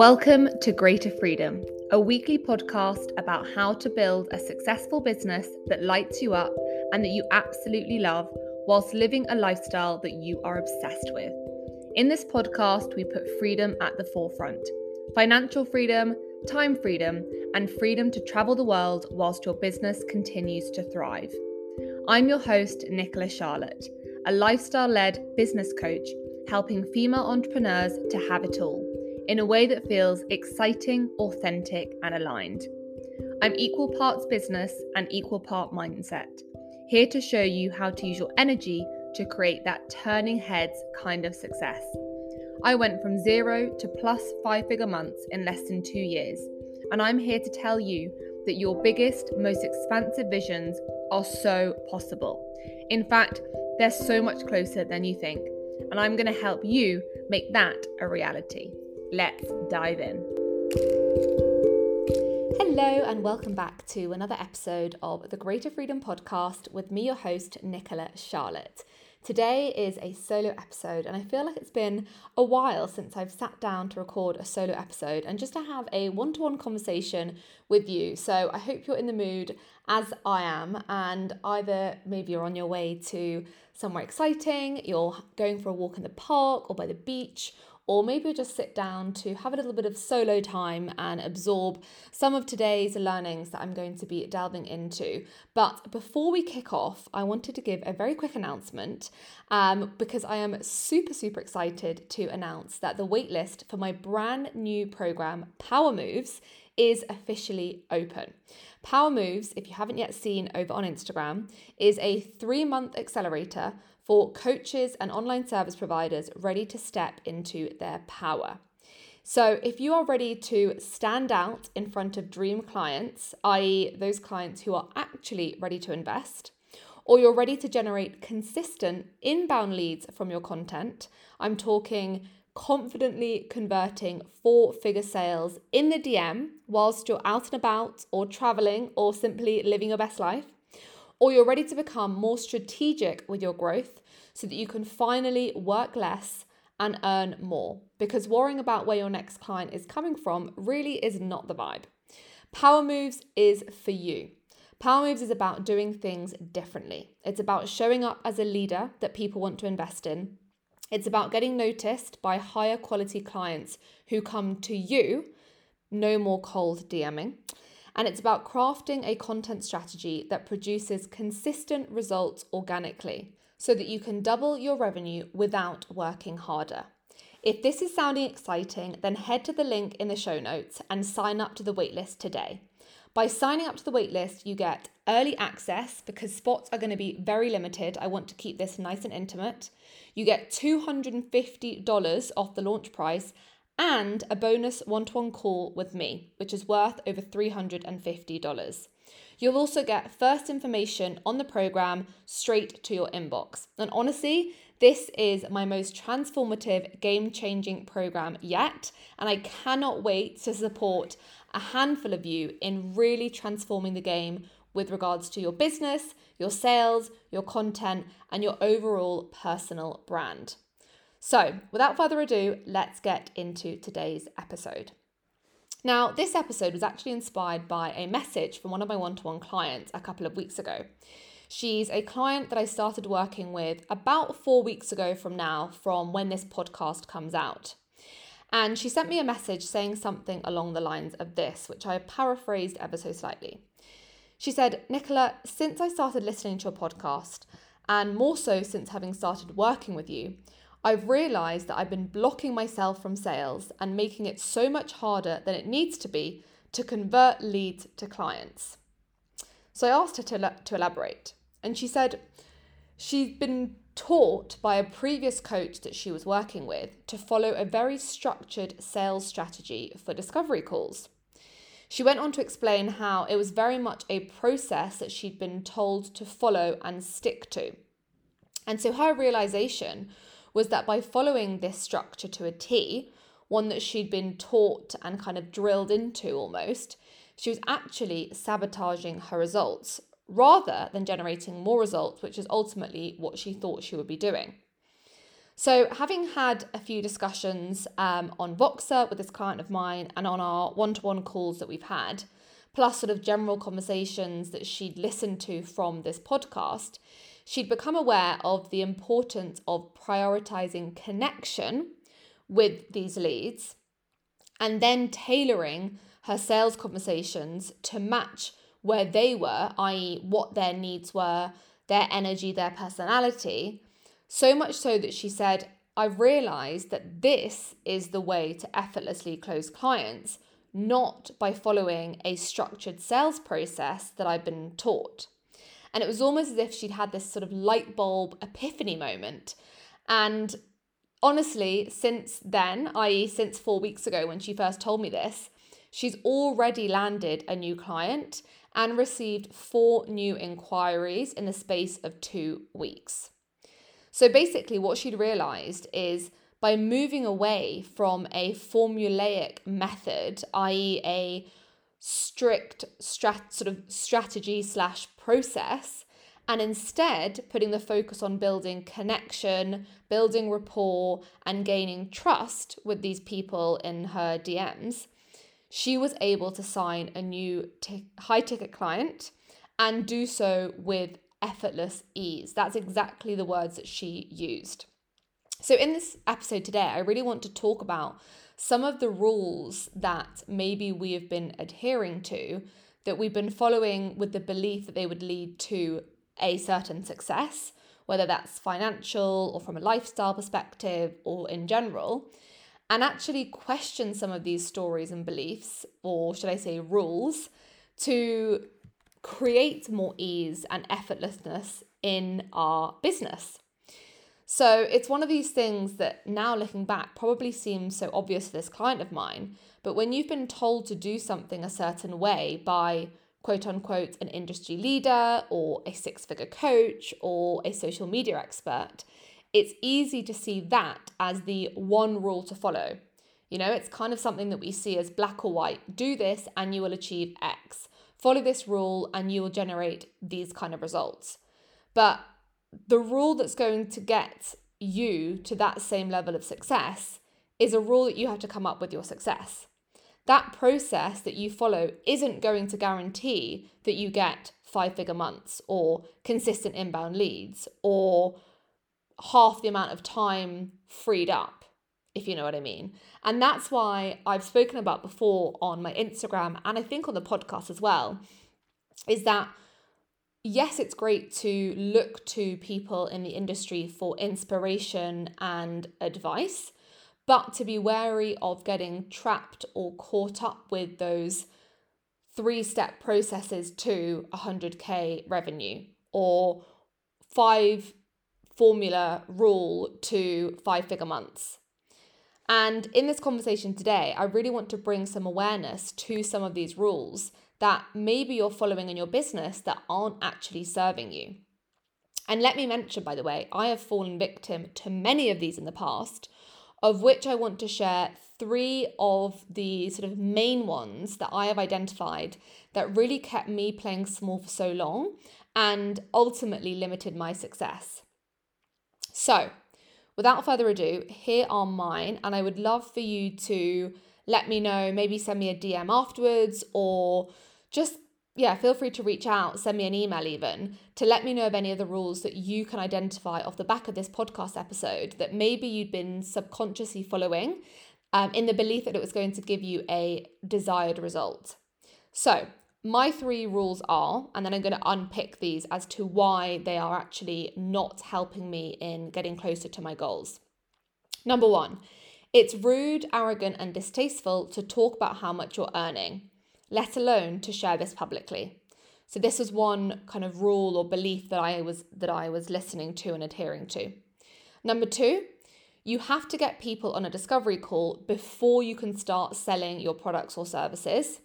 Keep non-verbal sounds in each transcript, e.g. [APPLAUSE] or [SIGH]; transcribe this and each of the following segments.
Welcome to Greater Freedom, a weekly podcast about how to build a successful business that lights you up and that you absolutely love, whilst living a lifestyle that you are obsessed with. In this podcast, we put freedom at the forefront financial freedom, time freedom, and freedom to travel the world whilst your business continues to thrive. I'm your host, Nicola Charlotte, a lifestyle led business coach helping female entrepreneurs to have it all in a way that feels exciting, authentic, and aligned. I'm equal parts business and equal part mindset, here to show you how to use your energy to create that turning heads kind of success. I went from zero to plus five figure months in less than two years, and I'm here to tell you that your biggest, most expansive visions are so possible. In fact, they're so much closer than you think, and I'm going to help you make that a reality. Let's dive in. Hello, and welcome back to another episode of the Greater Freedom Podcast with me, your host, Nicola Charlotte. Today is a solo episode, and I feel like it's been a while since I've sat down to record a solo episode and just to have a one to one conversation with you. So I hope you're in the mood as I am, and either maybe you're on your way to somewhere exciting, you're going for a walk in the park or by the beach, or maybe just sit down to have a little bit of solo time and absorb some of today's learnings that I'm going to be delving into. But before we kick off, I wanted to give a very quick announcement um, because I am super, super excited to announce that the waitlist for my brand new program, Power Moves, is officially open. Power Moves, if you haven't yet seen over on Instagram, is a three month accelerator for coaches and online service providers ready to step into their power. So, if you are ready to stand out in front of dream clients, i.e., those clients who are actually ready to invest, or you're ready to generate consistent inbound leads from your content, I'm talking confidently converting four figure sales in the DM whilst you're out and about or traveling or simply living your best life, or you're ready to become more strategic with your growth so that you can finally work less and earn more. Because worrying about where your next client is coming from really is not the vibe. Power Moves is for you. Power Moves is about doing things differently. It's about showing up as a leader that people want to invest in. It's about getting noticed by higher quality clients who come to you, no more cold DMing and it's about crafting a content strategy that produces consistent results organically so that you can double your revenue without working harder. If this is sounding exciting, then head to the link in the show notes and sign up to the waitlist today. By signing up to the waitlist, you get early access because spots are going to be very limited. I want to keep this nice and intimate. You get $250 off the launch price and a bonus one to one call with me, which is worth over $350. You'll also get first information on the program straight to your inbox. And honestly, this is my most transformative, game changing program yet. And I cannot wait to support a handful of you in really transforming the game with regards to your business, your sales, your content, and your overall personal brand. So, without further ado, let's get into today's episode. Now, this episode was actually inspired by a message from one of my one to one clients a couple of weeks ago. She's a client that I started working with about four weeks ago from now, from when this podcast comes out. And she sent me a message saying something along the lines of this, which I paraphrased ever so slightly. She said, Nicola, since I started listening to your podcast, and more so since having started working with you, I've realized that I've been blocking myself from sales and making it so much harder than it needs to be to convert leads to clients. So I asked her to, to elaborate, and she said she's been taught by a previous coach that she was working with to follow a very structured sales strategy for discovery calls. She went on to explain how it was very much a process that she'd been told to follow and stick to. And so her realization was that by following this structure to a T, one that she'd been taught and kind of drilled into almost, she was actually sabotaging her results rather than generating more results, which is ultimately what she thought she would be doing. So, having had a few discussions um, on Voxer with this client of mine and on our one to one calls that we've had, plus sort of general conversations that she'd listened to from this podcast, she'd become aware of the importance of prioritizing connection with these leads and then tailoring her sales conversations to match where they were, i.e., what their needs were, their energy, their personality. So much so that she said, I've realized that this is the way to effortlessly close clients, not by following a structured sales process that I've been taught. And it was almost as if she'd had this sort of light bulb epiphany moment. And honestly, since then, i.e., since four weeks ago when she first told me this, she's already landed a new client and received four new inquiries in the space of two weeks. So basically, what she'd realized is by moving away from a formulaic method, i.e., a strict strat- sort of strategy slash process, and instead putting the focus on building connection, building rapport, and gaining trust with these people in her DMs, she was able to sign a new t- high ticket client and do so with effortless ease. That's exactly the words that she used. So, in this episode today, I really want to talk about some of the rules that maybe we have been adhering to that we've been following with the belief that they would lead to a certain success, whether that's financial or from a lifestyle perspective or in general, and actually question some of these stories and beliefs, or should I say rules, to create more ease and effortlessness in our business. So it's one of these things that now looking back probably seems so obvious to this client of mine. But when you've been told to do something a certain way by quote unquote an industry leader or a six figure coach or a social media expert, it's easy to see that as the one rule to follow. You know, it's kind of something that we see as black or white. Do this and you will achieve X. Follow this rule and you will generate these kind of results. But the rule that's going to get you to that same level of success is a rule that you have to come up with your success. That process that you follow isn't going to guarantee that you get five figure months or consistent inbound leads or half the amount of time freed up, if you know what I mean. And that's why I've spoken about before on my Instagram and I think on the podcast as well, is that yes, it's great to look to people in the industry for inspiration and advice, but to be wary of getting trapped or caught up with those three step processes to 100k revenue or five formula rule to five figure months. And in this conversation today, I really want to bring some awareness to some of these rules that maybe you're following in your business that aren't actually serving you. And let me mention, by the way, I have fallen victim to many of these in the past, of which I want to share three of the sort of main ones that I have identified that really kept me playing small for so long and ultimately limited my success. So, without further ado, here are mine, and I would love for you to let me know, maybe send me a DM afterwards, or just, yeah, feel free to reach out, send me an email even, to let me know of any of the rules that you can identify off the back of this podcast episode that maybe you'd been subconsciously following um, in the belief that it was going to give you a desired result. So, my three rules are, and then I'm going to unpick these as to why they are actually not helping me in getting closer to my goals. Number one, it's rude, arrogant, and distasteful to talk about how much you're earning, let alone to share this publicly. So this was one kind of rule or belief that I was that I was listening to and adhering to. Number 2, you have to get people on a discovery call before you can start selling your products or services.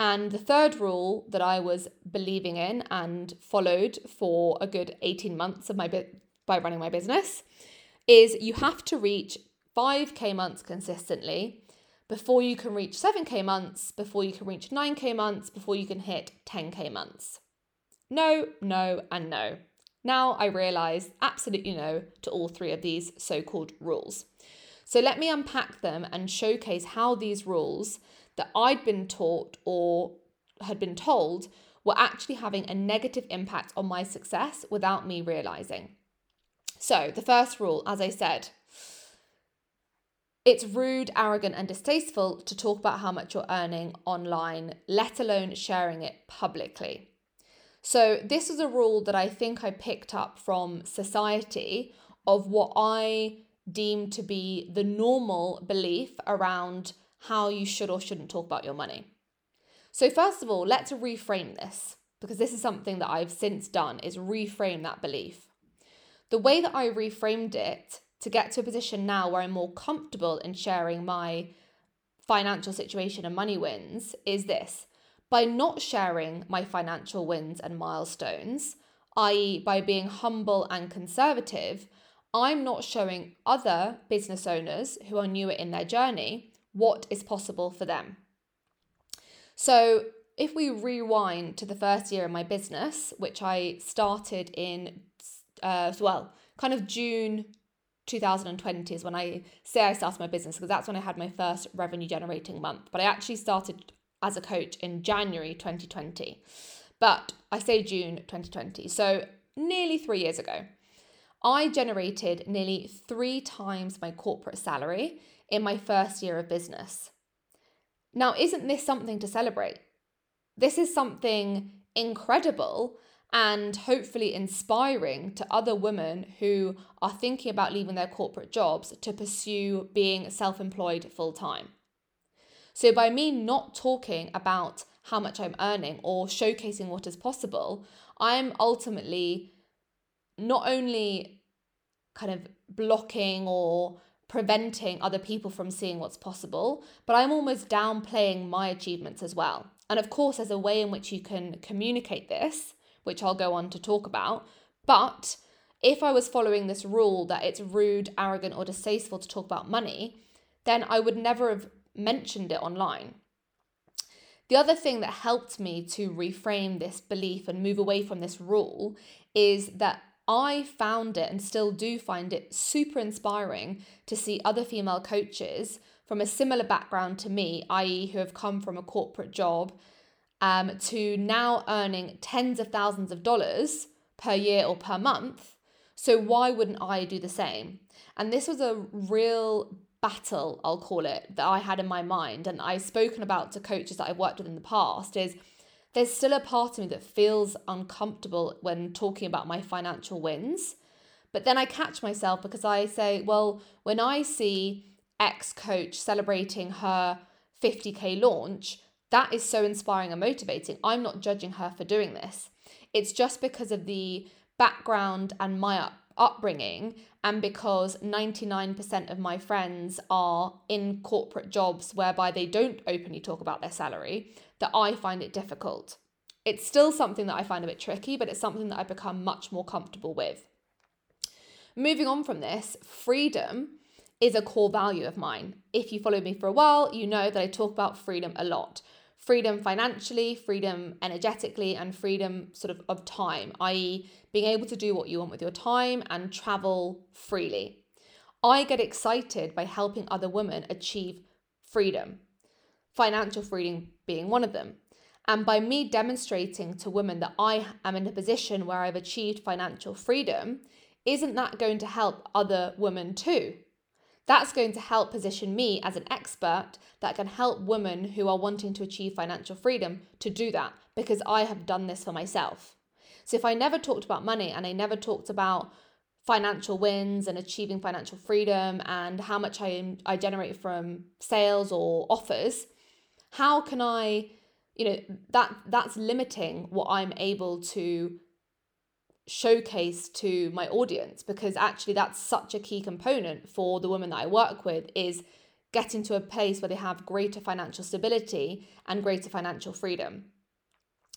And the third rule that I was believing in and followed for a good 18 months of my bit by running my business is you have to reach 5k months consistently before you can reach 7k months, before you can reach 9k months, before you can hit 10k months. No, no, and no. Now I realize absolutely no to all three of these so called rules. So let me unpack them and showcase how these rules that I'd been taught or had been told were actually having a negative impact on my success without me realizing. So, the first rule, as I said, it's rude, arrogant, and distasteful to talk about how much you're earning online, let alone sharing it publicly. So, this is a rule that I think I picked up from society of what I deem to be the normal belief around how you should or shouldn't talk about your money. So, first of all, let's reframe this because this is something that I've since done is reframe that belief. The way that I reframed it to get to a position now where I'm more comfortable in sharing my financial situation and money wins is this by not sharing my financial wins and milestones, i.e., by being humble and conservative, I'm not showing other business owners who are newer in their journey what is possible for them. So, if we rewind to the first year of my business, which I started in, uh, well, kind of June 2020 is when I say I started my business because that's when I had my first revenue generating month. But I actually started as a coach in January 2020. But I say June 2020. So nearly three years ago, I generated nearly three times my corporate salary in my first year of business. Now, isn't this something to celebrate? This is something incredible and hopefully inspiring to other women who are thinking about leaving their corporate jobs to pursue being self employed full time. So, by me not talking about how much I'm earning or showcasing what is possible, I'm ultimately not only kind of blocking or preventing other people from seeing what's possible, but I'm almost downplaying my achievements as well. And of course, there's a way in which you can communicate this, which I'll go on to talk about. But if I was following this rule that it's rude, arrogant, or distasteful to talk about money, then I would never have mentioned it online. The other thing that helped me to reframe this belief and move away from this rule is that I found it and still do find it super inspiring to see other female coaches from a similar background to me, i.e., who have come from a corporate job, um, to now earning tens of thousands of dollars per year or per month. So, why wouldn't I do the same? And this was a real battle, I'll call it, that I had in my mind, and I've spoken about to coaches that I've worked with in the past, is there's still a part of me that feels uncomfortable when talking about my financial wins. But then I catch myself because I say, well, when I see X coach celebrating her 50K launch, that is so inspiring and motivating. I'm not judging her for doing this. It's just because of the background and my up- upbringing and because 99% of my friends are in corporate jobs whereby they don't openly talk about their salary, that I find it difficult. It's still something that I find a bit tricky, but it's something that I've become much more comfortable with. Moving on from this, freedom is a core value of mine. If you follow me for a while, you know that I talk about freedom a lot freedom financially, freedom energetically, and freedom sort of of time, i.e., being able to do what you want with your time and travel freely. I get excited by helping other women achieve freedom, financial freedom being one of them. And by me demonstrating to women that I am in a position where I've achieved financial freedom, isn't that going to help other women too? That's going to help position me as an expert that can help women who are wanting to achieve financial freedom to do that because I have done this for myself. So if I never talked about money and I never talked about financial wins and achieving financial freedom and how much I, I generate from sales or offers, how can I, you know, that that's limiting what I'm able to showcase to my audience because actually that's such a key component for the women that I work with is getting to a place where they have greater financial stability and greater financial freedom.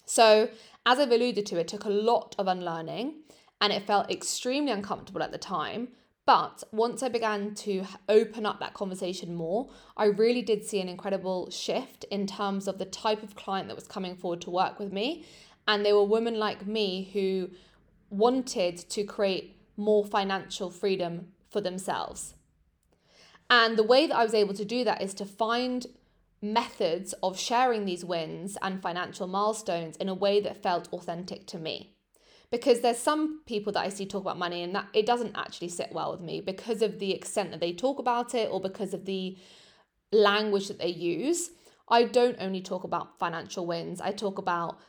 So, as I've alluded to, it took a lot of unlearning and it felt extremely uncomfortable at the time. But once I began to open up that conversation more, I really did see an incredible shift in terms of the type of client that was coming forward to work with me. And they were women like me who wanted to create more financial freedom for themselves. And the way that I was able to do that is to find methods of sharing these wins and financial milestones in a way that felt authentic to me. Because there's some people that I see talk about money and that it doesn't actually sit well with me because of the extent that they talk about it or because of the language that they use. I don't only talk about financial wins. I talk about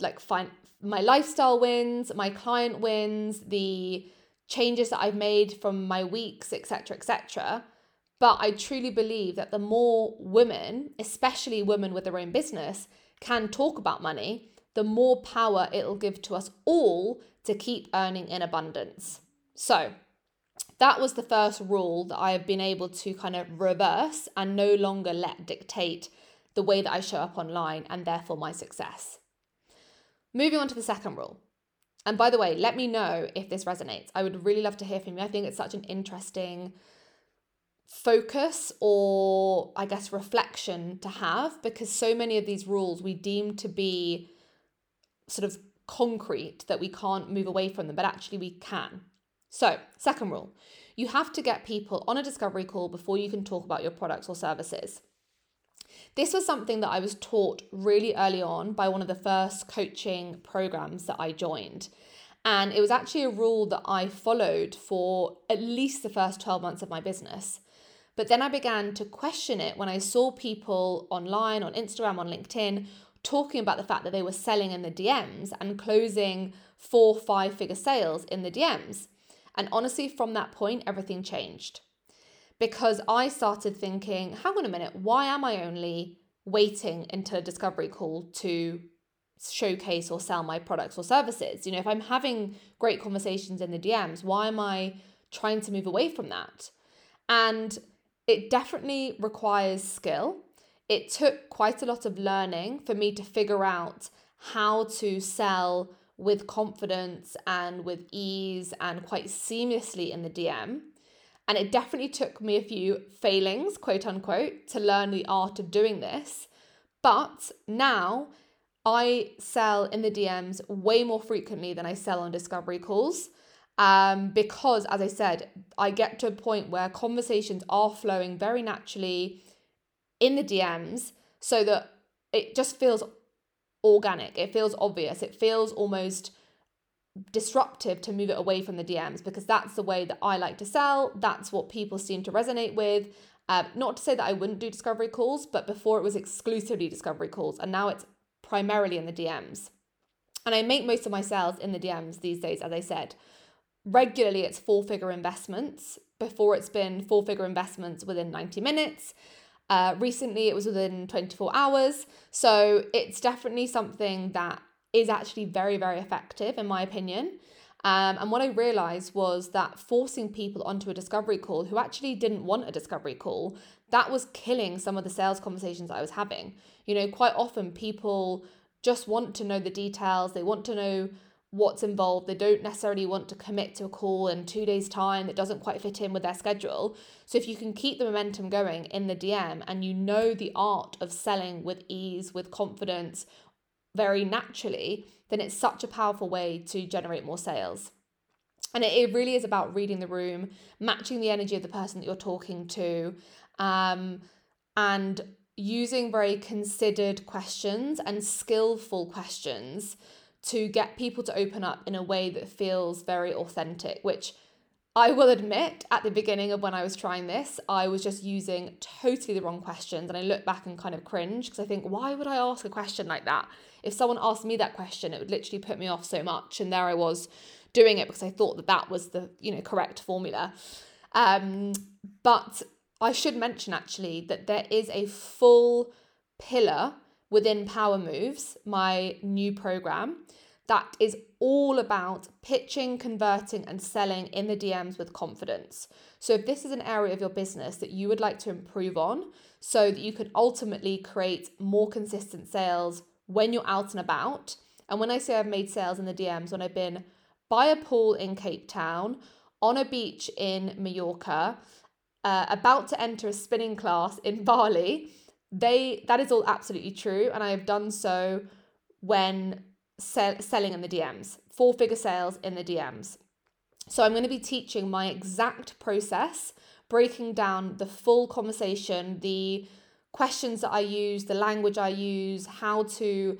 like find my lifestyle wins, my client wins, the changes that I've made from my weeks, etc., etc. But I truly believe that the more women, especially women with their own business, can talk about money, the more power it'll give to us all to keep earning in abundance. So, that was the first rule that I have been able to kind of reverse and no longer let dictate the way that I show up online and therefore my success. Moving on to the second rule. And by the way, let me know if this resonates. I would really love to hear from you. I think it's such an interesting focus or I guess reflection to have because so many of these rules we deem to be sort of concrete that we can't move away from them, but actually we can. So, second rule you have to get people on a discovery call before you can talk about your products or services. This was something that I was taught really early on by one of the first coaching programs that I joined. And it was actually a rule that I followed for at least the first 12 months of my business. But then I began to question it when I saw people online, on Instagram, on LinkedIn, talking about the fact that they were selling in the DMs and closing four, five figure sales in the DMs. And honestly, from that point, everything changed because I started thinking, hang on a minute, why am I only waiting until a discovery call to showcase or sell my products or services? You know, if I'm having great conversations in the DMs, why am I trying to move away from that? And it definitely requires skill. It took quite a lot of learning for me to figure out how to sell with confidence and with ease and quite seamlessly in the DM. And it definitely took me a few failings, quote unquote, to learn the art of doing this. But now I sell in the DMs way more frequently than I sell on discovery calls. Um, because, as I said, I get to a point where conversations are flowing very naturally in the DMs so that it just feels organic. It feels obvious. It feels almost disruptive to move it away from the DMs because that's the way that I like to sell. That's what people seem to resonate with. Um, not to say that I wouldn't do discovery calls, but before it was exclusively discovery calls, and now it's primarily in the DMs. And I make most of my sales in the DMs these days, as I said. Regularly, it's four figure investments. Before, it's been four figure investments within 90 minutes. Uh, recently, it was within 24 hours. So it's definitely something that is actually very, very effective, in my opinion. Um, and what I realized was that forcing people onto a discovery call who actually didn't want a discovery call, that was killing some of the sales conversations I was having. You know, quite often people just want to know the details, they want to know what's involved. They don't necessarily want to commit to a call in two days' time that doesn't quite fit in with their schedule. So, if you can keep the momentum going in the DM and you know the art of selling with ease, with confidence, very naturally, then it's such a powerful way to generate more sales. And it, it really is about reading the room, matching the energy of the person that you're talking to, um, and using very considered questions and skillful questions to get people to open up in a way that feels very authentic, which I will admit at the beginning of when I was trying this, I was just using totally the wrong questions. And I look back and kind of cringe because I think, why would I ask a question like that? If someone asked me that question, it would literally put me off so much. And there I was doing it because I thought that that was the, you know, correct formula. Um, but I should mention actually that there is a full pillar within Power Moves, my new program that is all about pitching, converting, and selling in the DMs with confidence. So, if this is an area of your business that you would like to improve on so that you can ultimately create more consistent sales when you're out and about, and when I say I've made sales in the DMs, when I've been by a pool in Cape Town, on a beach in Mallorca, uh, about to enter a spinning class in [LAUGHS] Bali, they that is all absolutely true, and I have done so when sell, selling in the DMs, four figure sales in the DMs. So I'm going to be teaching my exact process, breaking down the full conversation, the questions that I use, the language I use, how to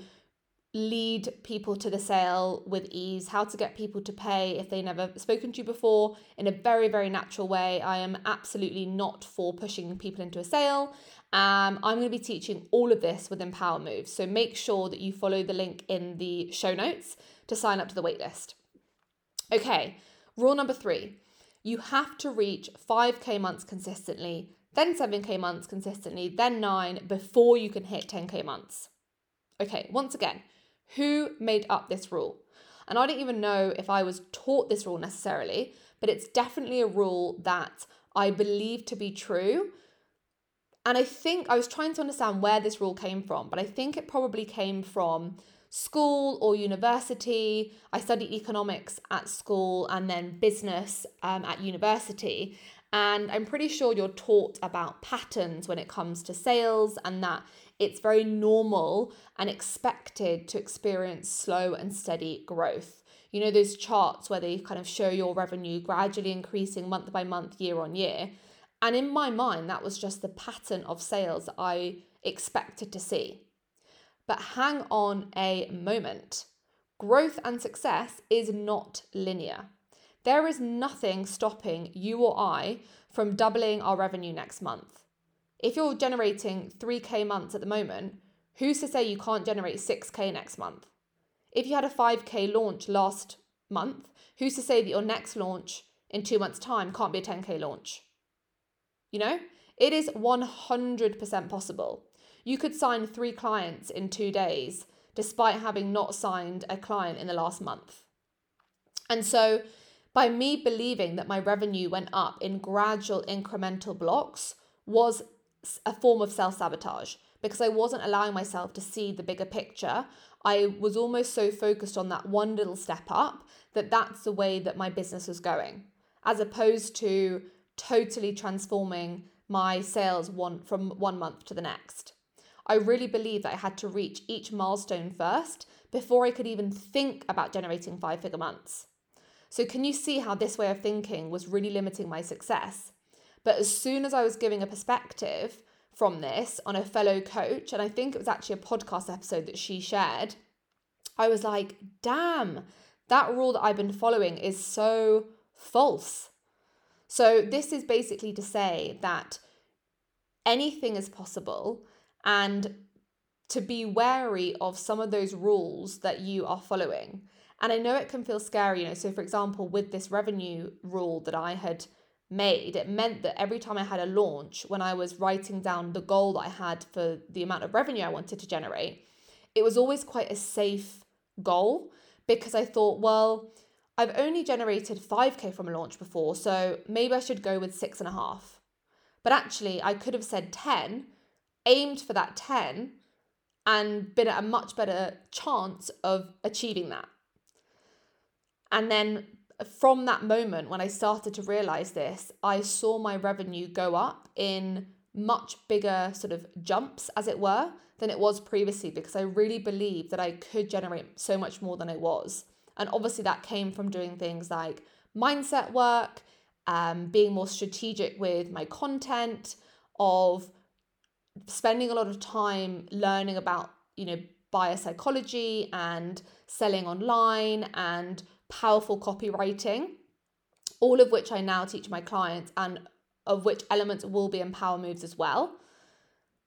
lead people to the sale with ease, how to get people to pay if they never spoken to you before in a very, very natural way. I am absolutely not for pushing people into a sale. Um, I'm going to be teaching all of this within Power Moves. So make sure that you follow the link in the show notes to sign up to the waitlist. Okay, rule number three you have to reach 5K months consistently, then 7K months consistently, then nine before you can hit 10K months. Okay, once again, who made up this rule? And I don't even know if I was taught this rule necessarily, but it's definitely a rule that I believe to be true. And I think I was trying to understand where this rule came from, but I think it probably came from school or university. I studied economics at school and then business um, at university. And I'm pretty sure you're taught about patterns when it comes to sales and that it's very normal and expected to experience slow and steady growth. You know, those charts where they kind of show your revenue gradually increasing month by month, year on year. And in my mind, that was just the pattern of sales I expected to see. But hang on a moment. Growth and success is not linear. There is nothing stopping you or I from doubling our revenue next month. If you're generating 3K months at the moment, who's to say you can't generate 6K next month? If you had a 5K launch last month, who's to say that your next launch in two months' time can't be a 10K launch? You know, it is 100% possible. You could sign three clients in two days despite having not signed a client in the last month. And so, by me believing that my revenue went up in gradual incremental blocks was a form of self sabotage because I wasn't allowing myself to see the bigger picture. I was almost so focused on that one little step up that that's the way that my business was going, as opposed to totally transforming my sales one from one month to the next. I really believe that I had to reach each milestone first before I could even think about generating five figure months. So, can you see how this way of thinking was really limiting my success? But as soon as I was giving a perspective from this on a fellow coach, and I think it was actually a podcast episode that she shared, I was like, damn, that rule that I've been following is so false. So, this is basically to say that anything is possible and to be wary of some of those rules that you are following. And I know it can feel scary, you know. So, for example, with this revenue rule that I had made, it meant that every time I had a launch, when I was writing down the goal that I had for the amount of revenue I wanted to generate, it was always quite a safe goal because I thought, well, I've only generated 5K from a launch before, so maybe I should go with six and a half. But actually, I could have said 10, aimed for that 10, and been at a much better chance of achieving that. And then from that moment, when I started to realize this, I saw my revenue go up in much bigger sort of jumps, as it were, than it was previously because I really believed that I could generate so much more than I was. And obviously, that came from doing things like mindset work, um, being more strategic with my content, of spending a lot of time learning about, you know, buyer psychology and selling online and powerful copywriting, all of which I now teach my clients and of which elements will be in Power Moves as well.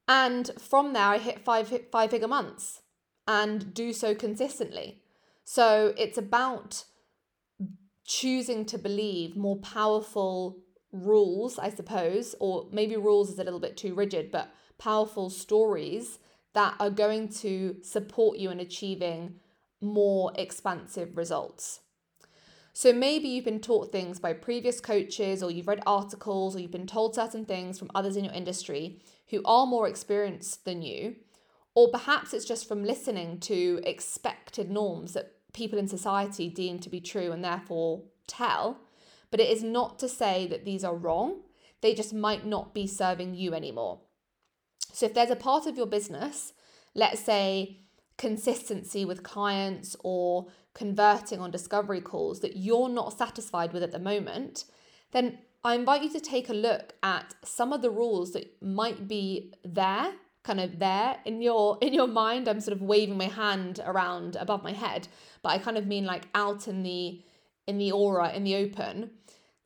And from there, I hit five five figure months and do so consistently. So it's about choosing to believe more powerful rules, I suppose, or maybe rules is a little bit too rigid, but powerful stories that are going to support you in achieving more expansive results. So maybe you've been taught things by previous coaches, or you've read articles, or you've been told certain things from others in your industry who are more experienced than you. Or perhaps it's just from listening to expected norms that people in society deem to be true and therefore tell. But it is not to say that these are wrong, they just might not be serving you anymore. So if there's a part of your business, let's say consistency with clients or converting on discovery calls that you're not satisfied with at the moment, then I invite you to take a look at some of the rules that might be there, kind of there in your in your mind. I'm sort of waving my hand around above my head, but I kind of mean like out in the in the aura, in the open.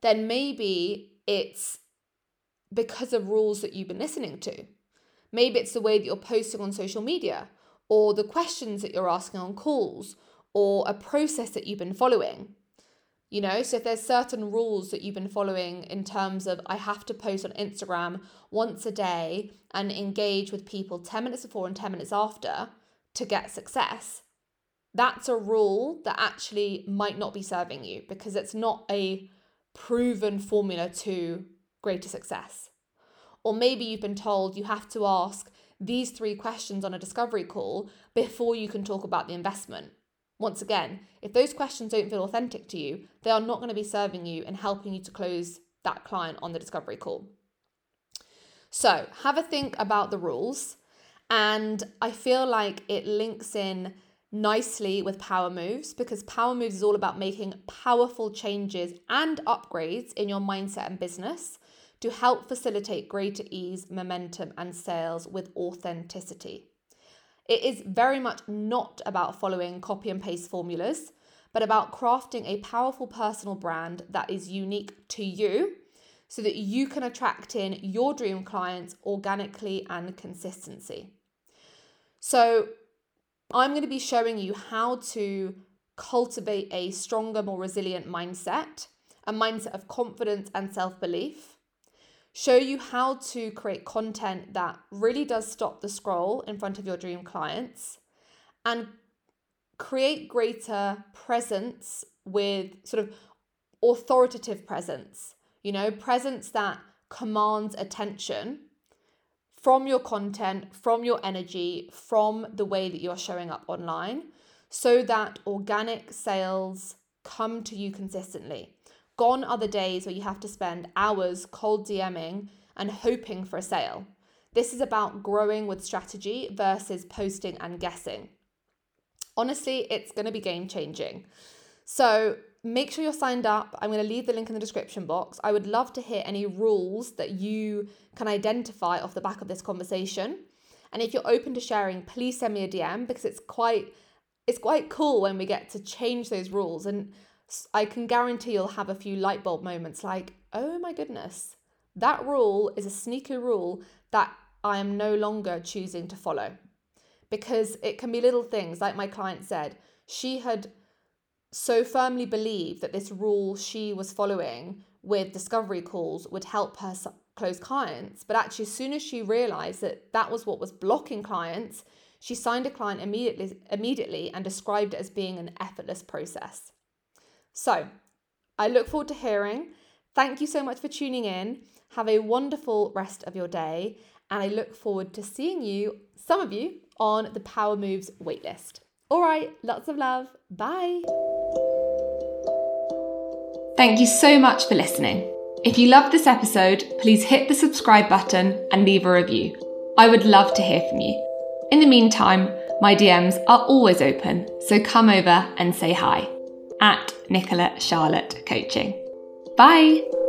Then maybe it's because of rules that you've been listening to. Maybe it's the way that you're posting on social media, or the questions that you're asking on calls, or a process that you've been following. You know, so if there's certain rules that you've been following in terms of I have to post on Instagram once a day and engage with people 10 minutes before and 10 minutes after to get success, that's a rule that actually might not be serving you because it's not a proven formula to greater success. Or maybe you've been told you have to ask these three questions on a discovery call before you can talk about the investment. Once again, if those questions don't feel authentic to you, they are not going to be serving you and helping you to close that client on the discovery call. So, have a think about the rules. And I feel like it links in nicely with Power Moves because Power Moves is all about making powerful changes and upgrades in your mindset and business to help facilitate greater ease, momentum, and sales with authenticity. It is very much not about following copy and paste formulas, but about crafting a powerful personal brand that is unique to you so that you can attract in your dream clients organically and consistency. So, I'm going to be showing you how to cultivate a stronger, more resilient mindset, a mindset of confidence and self belief, show you how to create content that really does stop the scroll in front of your dream clients and create greater presence with sort of authoritative presence, you know, presence that commands attention from your content, from your energy, from the way that you're showing up online, so that organic sales come to you consistently. Gone are the days where you have to spend hours cold DMing and hoping for a sale. This is about growing with strategy versus posting and guessing. Honestly, it's going to be game changing. So make sure you're signed up. I'm going to leave the link in the description box. I would love to hear any rules that you can identify off the back of this conversation. And if you're open to sharing, please send me a DM because it's quite it's quite cool when we get to change those rules and I can guarantee you'll have a few light bulb moments like, oh my goodness, that rule is a sneaky rule that I am no longer choosing to follow. Because it can be little things, like my client said, she had so firmly believed that this rule she was following with discovery calls would help her close clients. But actually, as soon as she realized that that was what was blocking clients, she signed a client immediately, immediately and described it as being an effortless process. So I look forward to hearing. Thank you so much for tuning in. Have a wonderful rest of your day. And I look forward to seeing you, some of you, on the Power Moves waitlist. All right, lots of love. Bye. Thank you so much for listening. If you loved this episode, please hit the subscribe button and leave a review. I would love to hear from you. In the meantime, my DMs are always open, so come over and say hi at Nicola Charlotte Coaching. Bye!